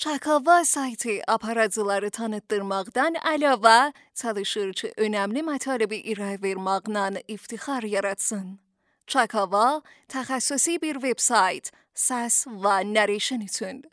Çakava sayti aparıcıları tanıtdırmaqdan əlavə çalışır önemli mətləbi irəli verməklə iftixar yaratsın. Çakava təxəssüsi bir veb sayt, səs və nəreyşن üçün